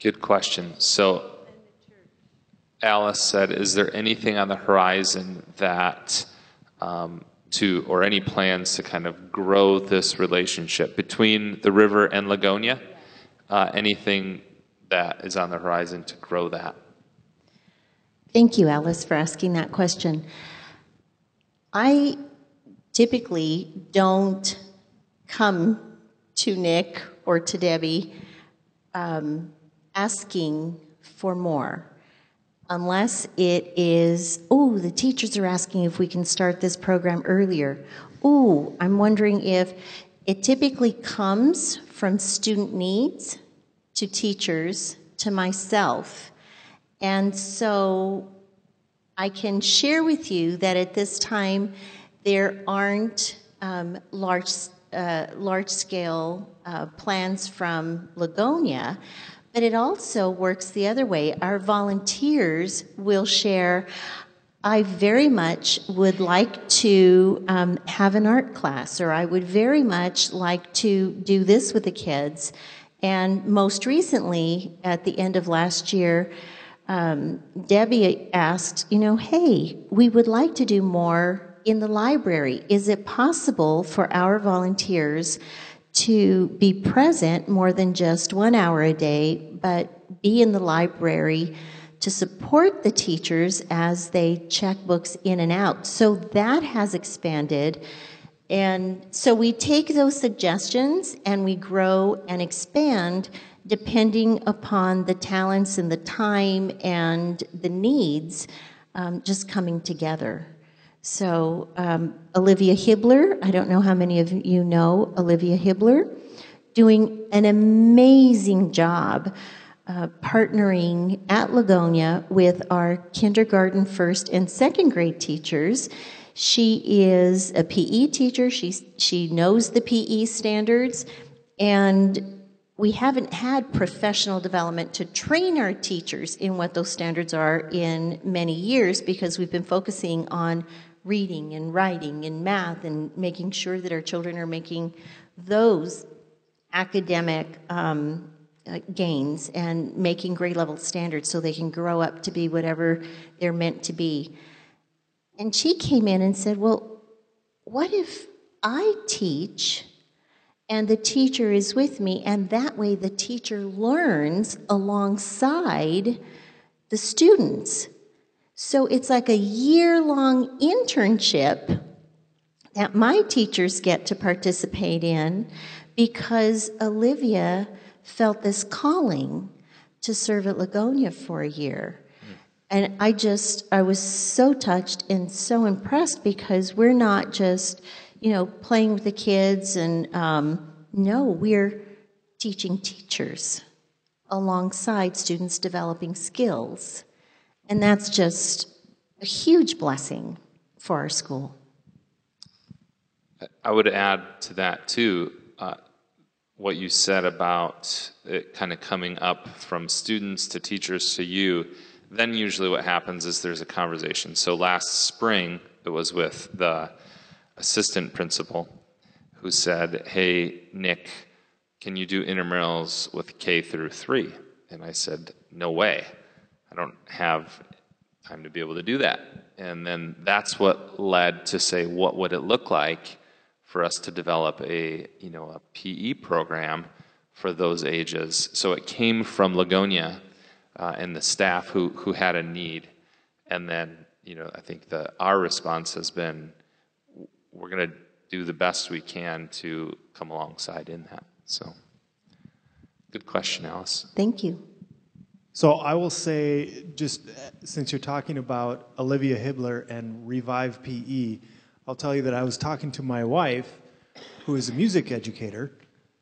Good question. So, Alice said, "Is there anything on the horizon that um, to, or any plans to kind of grow this relationship between the river and Lugonia? Uh, anything that is on the horizon to grow that?" Thank you, Alice, for asking that question. I typically don't come to Nick or to Debbie. Um, asking for more unless it is, oh, the teachers are asking if we can start this program earlier. Oh, I'm wondering if it typically comes from student needs to teachers to myself. And so I can share with you that at this time there aren't um, large, uh, large scale uh, plans from Lugonia, but it also works the other way. Our volunteers will share I very much would like to um, have an art class, or I would very much like to do this with the kids. And most recently, at the end of last year, um, Debbie asked, you know, hey, we would like to do more in the library. Is it possible for our volunteers to be present more than just one hour a day, but be in the library? to support the teachers as they check books in and out. So that has expanded. And so we take those suggestions and we grow and expand depending upon the talents and the time and the needs um, just coming together. So, um, Olivia Hibbler, I don't know how many of you know Olivia Hibbler, doing an amazing job uh, partnering at Lugonia with our kindergarten, first, and second grade teachers. She is a PE teacher. She, she knows the PE standards, and we haven't had professional development to train our teachers in what those standards are in many years because we've been focusing on reading and writing and math and making sure that our children are making those academic um, uh, gains and making grade level standards so they can grow up to be whatever they're meant to be. And she came in and said, Well, what if I teach and the teacher is with me, and that way the teacher learns alongside the students? So it's like a year long internship that my teachers get to participate in because Olivia felt this calling to serve at Lugonia for a year. And I just, I was so touched and so impressed because we're not just, you know, playing with the kids and, um, no, we're teaching teachers alongside students developing skills. And that's just a huge blessing for our school. I would add to that too. Uh, what you said about it kind of coming up from students to teachers to you, then usually what happens is there's a conversation. So last spring, it was with the assistant principal who said, Hey, Nick, can you do intramurals with K through three? And I said, No way. I don't have time to be able to do that. And then that's what led to say, What would it look like? for us to develop a you know a PE program for those ages. So it came from Lugonia uh, and the staff who who had a need, and then you know I think the our response has been we're going to do the best we can to come alongside in that. So good question, Alice. Thank you. So I will say, just since you're talking about Olivia Hibbler and Revive PE, I'll tell you that I was talking to my wife, who is a music educator,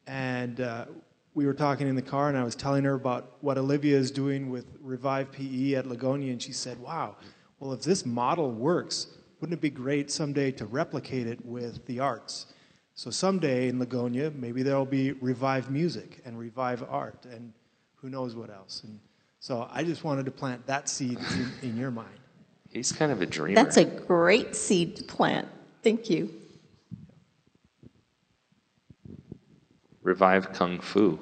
and uh, we were talking in the car, and I was telling her about what Olivia is doing with Revive PE at Lugonia, and she said, Wow, well, if this model works, wouldn't it be great someday to replicate it with the arts? So someday in Lugonia, maybe there'll be Revive Music and Revive Art, and who knows what else. And so I just wanted to plant that seed in, in your mind. He's kind of a dreamer. That's a great seed to plant. Thank you. Revive Kung Fu.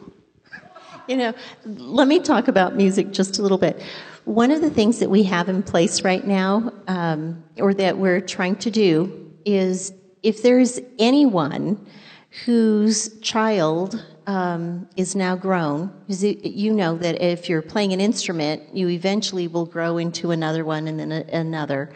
You know, let me talk about music just a little bit. One of the things that we have in place right now, um, or that we're trying to do, is if there's anyone whose child um, is now grown, you know that if you're playing an instrument, you eventually will grow into another one and then another.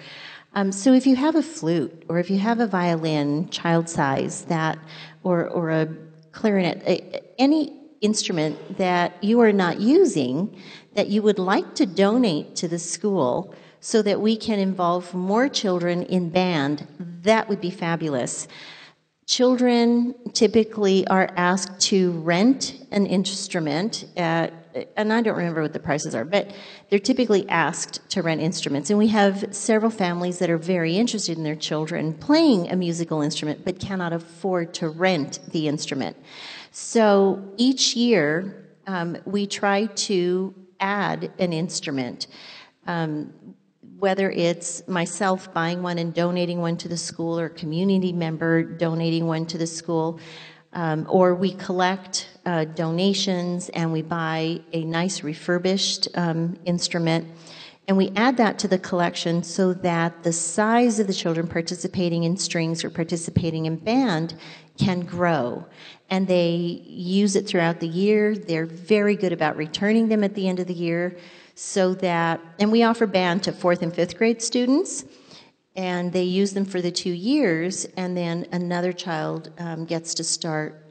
Um, so if you have a flute or if you have a violin, child size, that, or, or a clarinet, a, any instrument that you are not using that you would like to donate to the school so that we can involve more children in band, that would be fabulous. Children typically are asked to rent an instrument at and I don't remember what the prices are, but they're typically asked to rent instruments. And we have several families that are very interested in their children playing a musical instrument but cannot afford to rent the instrument. So each year, um, we try to add an instrument. Um, whether it's myself buying one and donating one to the school or a community member donating one to the school, um, or we collect uh, donations and we buy a nice refurbished um, instrument and we add that to the collection so that the size of the children participating in strings or participating in band can grow. And they use it throughout the year. They're very good about returning them at the end of the year so that, and we offer band to fourth and fifth grade students. And they use them for the two years, and then another child um, gets to start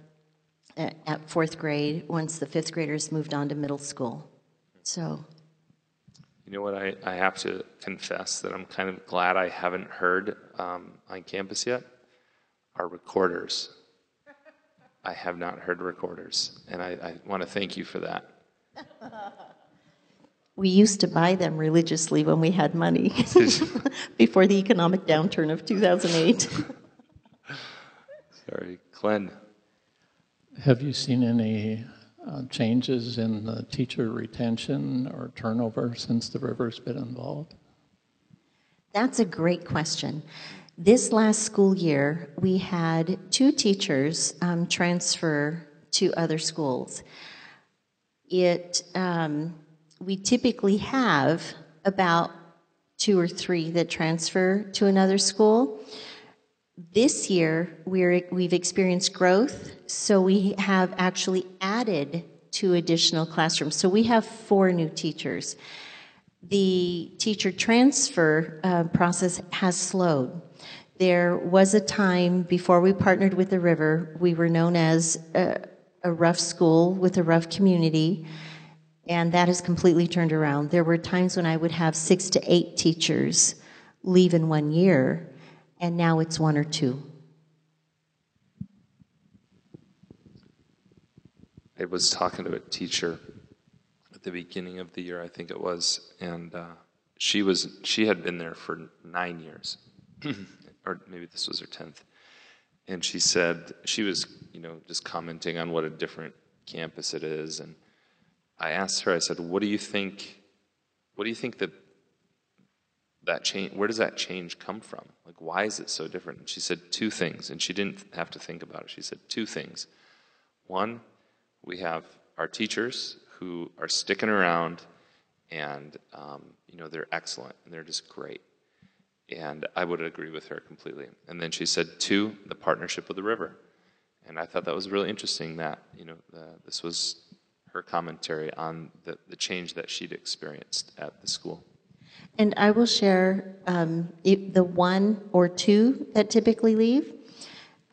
at, at fourth grade once the fifth graders moved on to middle school. So You know what? I, I have to confess that I'm kind of glad I haven't heard um, on campus yet are recorders. I have not heard recorders, and I, I want to thank you for that. We used to buy them religiously when we had money before the economic downturn of 2008. Sorry, Glenn. Have you seen any uh, changes in the teacher retention or turnover since the river's been involved? That's a great question. This last school year, we had two teachers um, transfer to other schools. It, um, we typically have about two or three that transfer to another school. This year, we're, we've experienced growth, so we have actually added two additional classrooms. So we have four new teachers. The teacher transfer uh, process has slowed. There was a time before we partnered with the river, we were known as a, a rough school with a rough community, and that has completely turned around. There were times when I would have six to eight teachers leave in one year, and now it's one or two. I was talking to a teacher at the beginning of the year, I think it was, and uh, she was she had been there for nine years, or maybe this was her tenth, and she said she was you know just commenting on what a different campus it is, and I asked her, I said, what do you think? What do you think that that change? Where does that change come from? Like, why is it so different? And she said two things, and she didn't have to think about it. She said two things. One we have our teachers who are sticking around and um, you know they're excellent and they're just great and i would agree with her completely and then she said two the partnership with the river and i thought that was really interesting that you know the, this was her commentary on the, the change that she'd experienced at the school And I will share um, the one or two that typically leave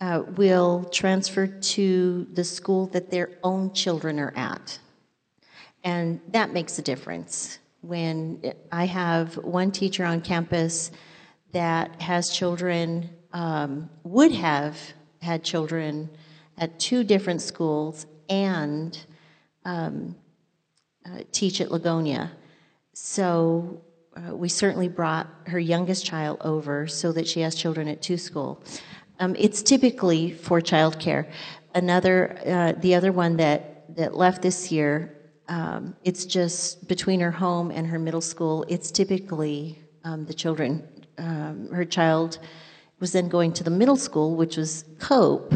uh, will transfer to the school that their own children are at. And that makes a difference. When I have one teacher on campus that has children, um, would have had children at two different schools and um, uh, teach at Lugonia. So uh, we certainly brought her youngest child over so that she has children at two schools. Um, it's typically for childcare. Another, uh, the other one that, that left this year, um, it's just between her home and her middle school. It's typically um, the children. Um, her child was then going to the middle school, which was Cope,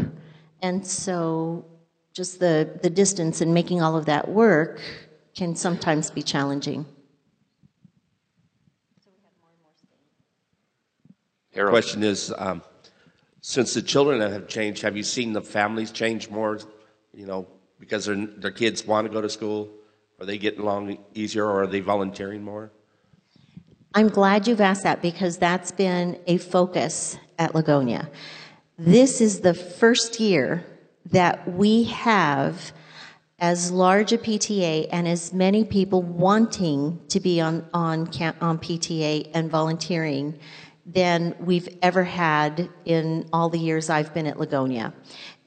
and so just the, the distance and making all of that work can sometimes be challenging. harold Question is, um, since the children have changed, have you seen the families change more? You know, because their their kids want to go to school, are they getting along easier, or are they volunteering more? I'm glad you've asked that because that's been a focus at Lugonia. This is the first year that we have as large a PTA and as many people wanting to be on, on, camp, on PTA and volunteering than we've ever had in all the years I've been at Lugonia.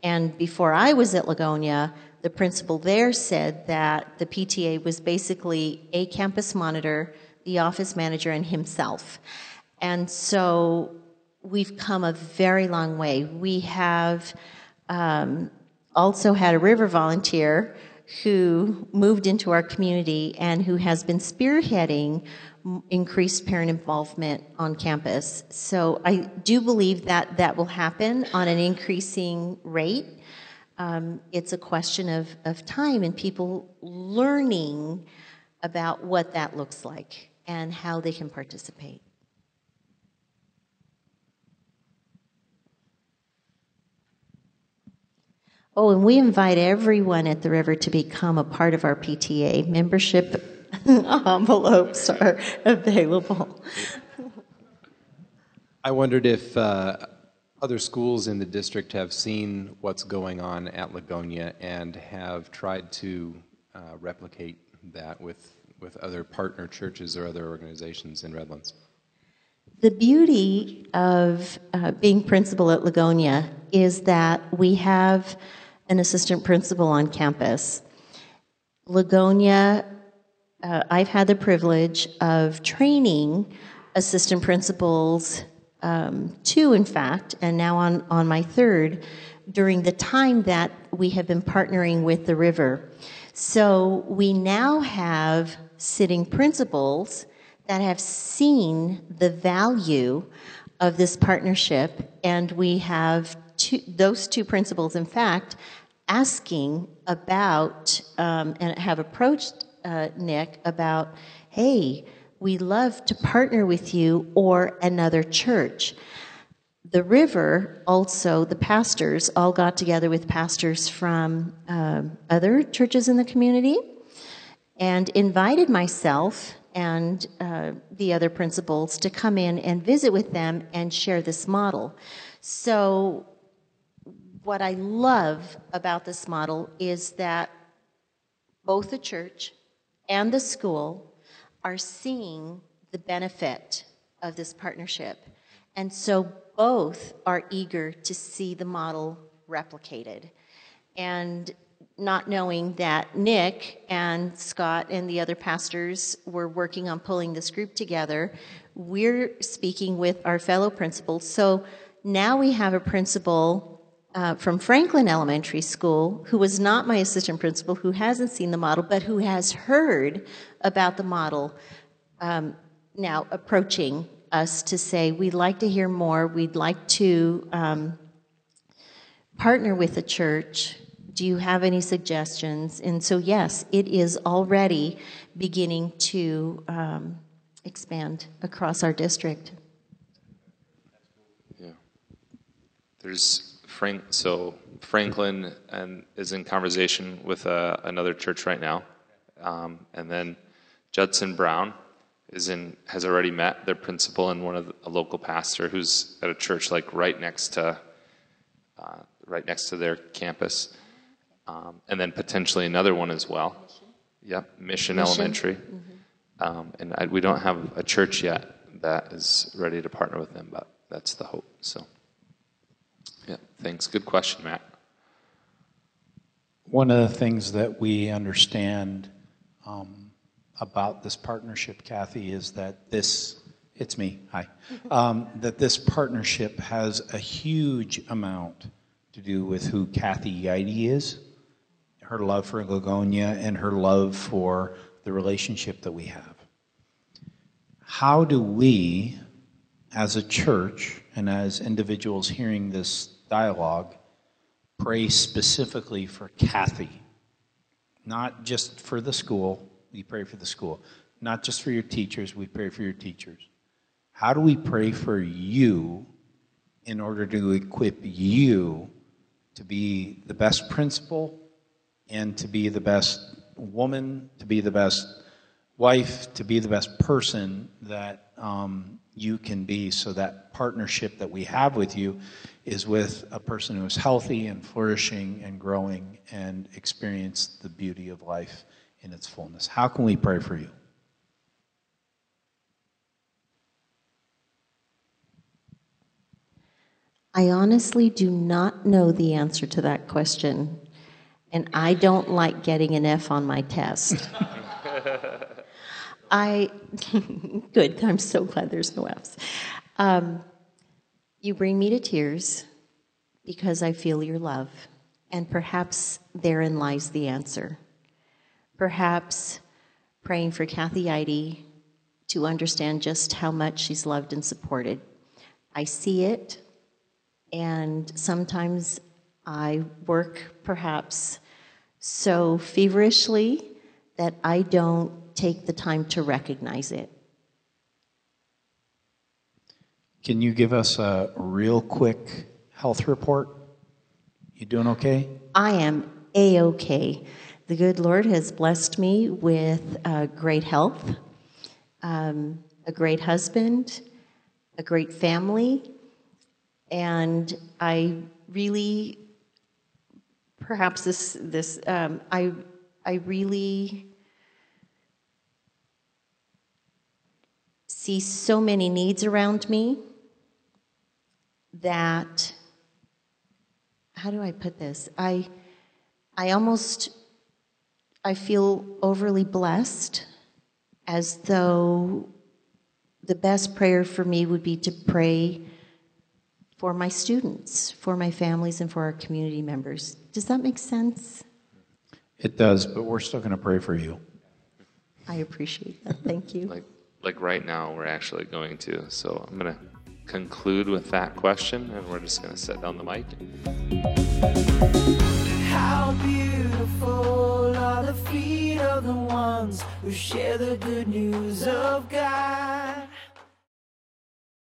And before I was at Lugonia, the principal there said that the PTA was basically a campus monitor, the office manager, and himself. And so we've come a very long way. We have um, also had a river volunteer who moved into our community and who has been spearheading increased parent involvement on campus. So I do believe that that will happen on an increasing rate. Um, it's a question of, of time and people learning about what that looks like and how they can participate. Oh, and we invite everyone at the river to become a part of our PTA. Membership envelopes are available. I wondered if uh, other schools in the district have seen what's going on at Lugonia and have tried to uh, replicate that with, with other partner churches or other organizations in Redlands. The beauty of uh, being principal at Lugonia is that we have an assistant principal on campus. Lugonia, uh, I've had the privilege of training assistant principals, um, two in fact, and now on, on my third, during the time that we have been partnering with the river. So we now have sitting principals that have seen the value of this partnership, and we have two, those two principals, in fact, asking about um, and have approached uh, Nick about, hey, we love to partner with you or another church. The river also, the pastors all got together with pastors from um, other churches in the community and invited myself and uh, the other principals to come in and visit with them and share this model. So what I love about this model is that both the church and the school are seeing the benefit of this partnership. And so both are eager to see the model replicated. And not knowing that Nick and Scott and the other pastors were working on pulling this group together, we're speaking with our fellow principals. So now we have a principal uh, from Franklin Elementary School, who was not my assistant principal, who hasn't seen the model, but who has heard about the model, um, now approaching us to say, we'd like to hear more, we'd like to um, partner with the church. Do you have any suggestions? And so, yes, it is already beginning to um, expand across our district. Yeah. There's Frank, so Franklin and is in conversation with uh, another church right now, um, and then Judson Brown is in has already met their principal and one of the, a local pastor who's at a church like right next to uh, right next to their campus, um, and then potentially another one as well. Yep, Mission, Mission. Elementary, mm-hmm. um, and I, we don't have a church yet that is ready to partner with them, but that's the hope. So. Yeah, thanks. Good question, Matt. One of the things that we understand um, about this partnership, Kathy, is that this, it's me, hi, um, that this partnership has a huge amount to do with who Kathy Yeide is, her love for Lugonia, and her love for the relationship that we have. How do we, as a church and as individuals hearing this dialogue, pray specifically for Kathy. Not just for the school, we pray for the school. Not just for your teachers, we pray for your teachers. How do we pray for you in order to equip you to be the best principal and to be the best woman, to be the best wife, to be the best person that um, you can be so that partnership that we have with you is with a person who is healthy and flourishing and growing and experience the beauty of life in its fullness. How can we pray for you? I honestly do not know the answer to that question, and I don't like getting an F on my test. I, good, I'm so glad there's no F's. Um, you bring me to tears because I feel your love, and perhaps therein lies the answer. perhaps praying for Kathy Eide to understand just how much she's loved and supported. I see it, and sometimes I work perhaps so feverishly that I don't take the time to recognize it. Can you give us a real quick health report? You doing okay? I am a okay. The good Lord has blessed me with uh, great health, um, a great husband, a great family, and I really, perhaps this this um, I I really see so many needs around me that how do I put this? I I almost I feel overly blessed as though the best prayer for me would be to pray for my students, for my families, and for our community members. Does that make sense? It does, but we're still going to pray for you. I appreciate that. Thank you. Like, like right now, we're actually going to. So I'm going to conclude with that question, and we're just going to set down the mic. How beautiful are the feet of the ones who share the good news of God.